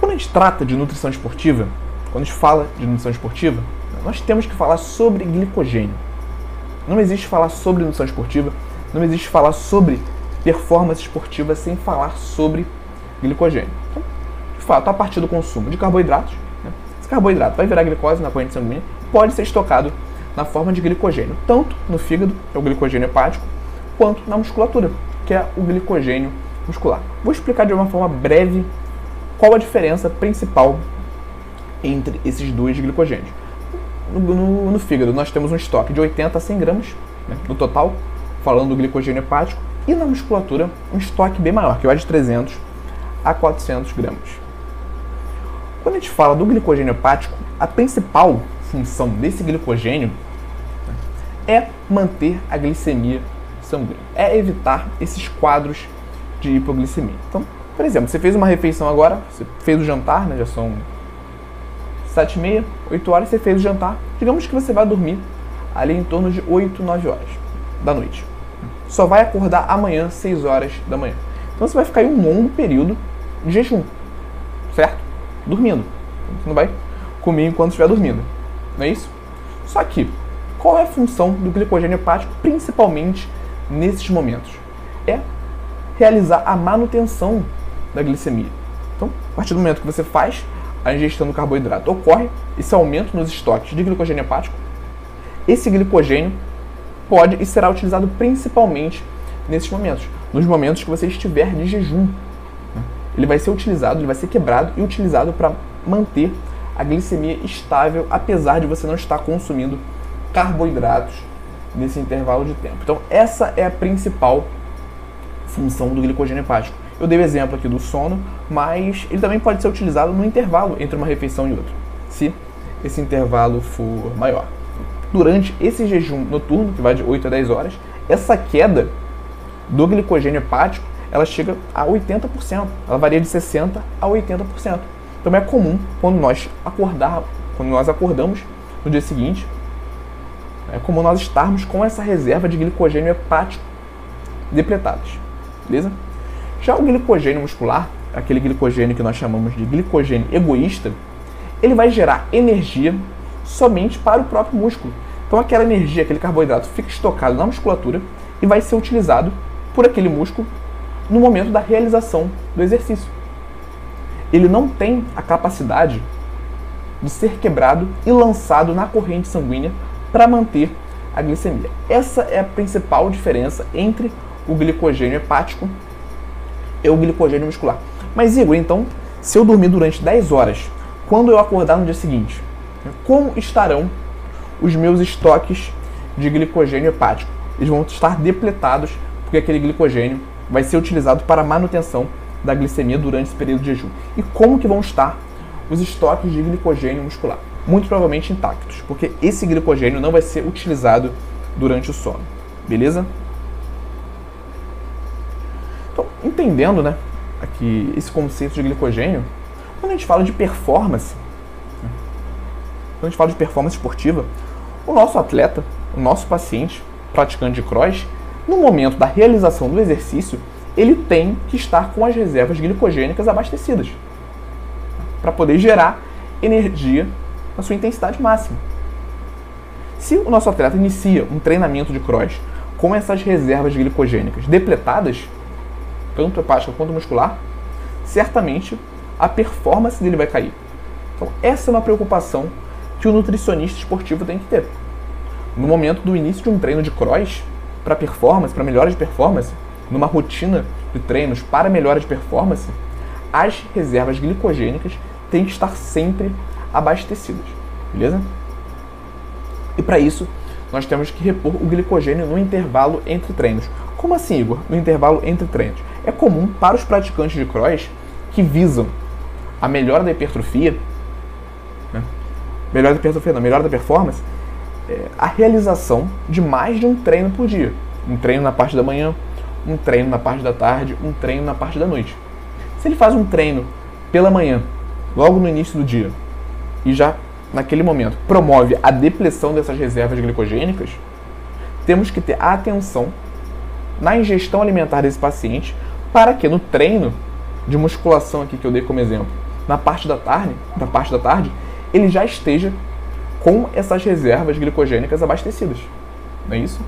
Quando a gente trata de nutrição esportiva, quando a gente fala de nutrição esportiva, nós temos que falar sobre glicogênio. Não existe falar sobre nutrição esportiva, não existe falar sobre performance esportiva sem falar sobre glicogênio. Então, de fato, a partir do consumo de carboidratos, né, esse carboidrato vai virar glicose na corrente sanguínea, pode ser estocado na forma de glicogênio, tanto no fígado, é o glicogênio hepático, quanto na musculatura, que é o glicogênio muscular. Vou explicar de uma forma breve qual a diferença principal entre esses dois glicogênios. No, no, no fígado, nós temos um estoque de 80 a 100 gramas né, no total, falando do glicogênio hepático, e na musculatura, um estoque bem maior, que vai de 300 a 400 gramas. Quando a gente fala do glicogênio hepático, a principal função desse glicogênio é manter a glicemia sanguínea, é evitar esses quadros de hipoglicemia. Então, por exemplo, você fez uma refeição agora, você fez o jantar, né, já são 7 e meia, 8 horas, você fez o jantar. Digamos que você vai dormir ali em torno de 8, 9 horas da noite. Só vai acordar amanhã, 6 horas da manhã. Então você vai ficar em um longo período de jejum, certo? Dormindo. Você não vai comer enquanto estiver dormindo. Não é isso? Só que, qual é a função do glicogênio hepático, principalmente nesses momentos? É realizar a manutenção da glicemia. Então, a partir do momento que você faz a ingestão do carboidrato, ocorre esse aumento nos estoques de glicogênio hepático. Esse glicogênio pode e será utilizado principalmente nesses momentos, nos momentos que você estiver de jejum. Ele vai ser utilizado, ele vai ser quebrado e utilizado para manter a glicemia estável, apesar de você não estar consumindo carboidratos nesse intervalo de tempo. Então, essa é a principal função do glicogênio hepático. Eu dei o exemplo aqui do sono, mas ele também pode ser utilizado no intervalo entre uma refeição e outra, se esse intervalo for maior. Durante esse jejum noturno, que vai de 8 a 10 horas, essa queda do glicogênio hepático, ela chega a 80%. Ela varia de 60 a 80%. Então é comum quando nós acordar, quando nós acordamos no dia seguinte, é comum nós estarmos com essa reserva de glicogênio hepático depletadas. Beleza? Já o glicogênio muscular, aquele glicogênio que nós chamamos de glicogênio egoísta, ele vai gerar energia somente para o próprio músculo. Então aquela energia, aquele carboidrato fica estocado na musculatura e vai ser utilizado por aquele músculo no momento da realização do exercício. Ele não tem a capacidade de ser quebrado e lançado na corrente sanguínea para manter a glicemia. Essa é a principal diferença entre o glicogênio hepático e o glicogênio muscular. Mas Igor, então, se eu dormir durante 10 horas, quando eu acordar no dia seguinte, como estarão os meus estoques de glicogênio hepático? Eles vão estar depletados porque aquele glicogênio vai ser utilizado para manutenção da glicemia durante esse período de jejum. E como que vão estar os estoques de glicogênio muscular? Muito provavelmente intactos, porque esse glicogênio não vai ser utilizado durante o sono. Beleza? Então, entendendo, né, aqui esse conceito de glicogênio, quando a gente fala de performance, né, quando a gente fala de performance esportiva, o nosso atleta, o nosso paciente, praticante de cross, no momento da realização do exercício, ele tem que estar com as reservas glicogênicas abastecidas para poder gerar energia na sua intensidade máxima. Se o nosso atleta inicia um treinamento de cross com essas reservas glicogênicas depletadas, tanto hepática quanto muscular, certamente a performance dele vai cair. Então, essa é uma preocupação que o nutricionista esportivo tem que ter. No momento do início de um treino de cross, para performance, para melhora de performance, numa rotina de treinos para melhora de performance, as reservas glicogênicas têm que estar sempre abastecidas, beleza? E para isso, nós temos que repor o glicogênio no intervalo entre treinos. Como assim, Igor? No intervalo entre treinos. É comum para os praticantes de cross que visam a melhora da hipertrofia, né? melhora da hipertrofia, não, melhora da performance, é, a realização de mais de um treino por dia. Um treino na parte da manhã, um treino na parte da tarde, um treino na parte da noite. Se ele faz um treino pela manhã, logo no início do dia, e já naquele momento promove a depleção dessas reservas glicogênicas, temos que ter atenção na ingestão alimentar desse paciente para que no treino de musculação aqui que eu dei como exemplo, na parte da tarde, da parte da tarde, ele já esteja com essas reservas glicogênicas abastecidas. Não é isso?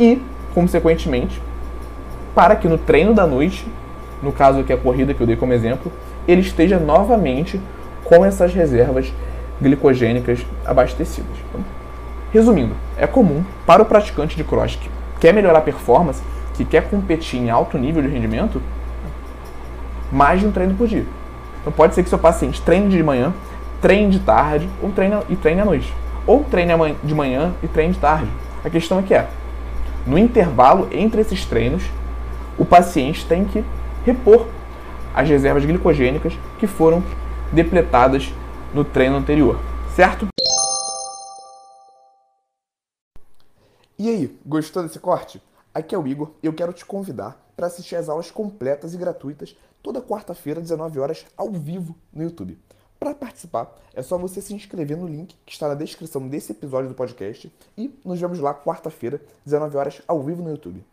E, consequentemente, para que no treino da noite, no caso aqui a corrida que eu dei como exemplo, ele esteja novamente com essas reservas glicogênicas abastecidas. Então, resumindo, é comum para o praticante de cross que quer melhorar a performance, que quer competir em alto nível de rendimento, mais de um treino por dia. Então pode ser que seu paciente treine de manhã, treine de tarde ou treine e treine à noite. Ou treine de manhã e treine de tarde. A questão é que é, no intervalo entre esses treinos, o paciente tem que repor as reservas glicogênicas que foram depletadas no treino anterior, certo? E aí, gostou desse corte? Aqui é o Igor e eu quero te convidar para assistir às aulas completas e gratuitas toda quarta-feira, 19 horas, ao vivo no YouTube. Para participar, é só você se inscrever no link que está na descrição desse episódio do podcast e nos vemos lá quarta-feira, 19 horas, ao vivo no YouTube.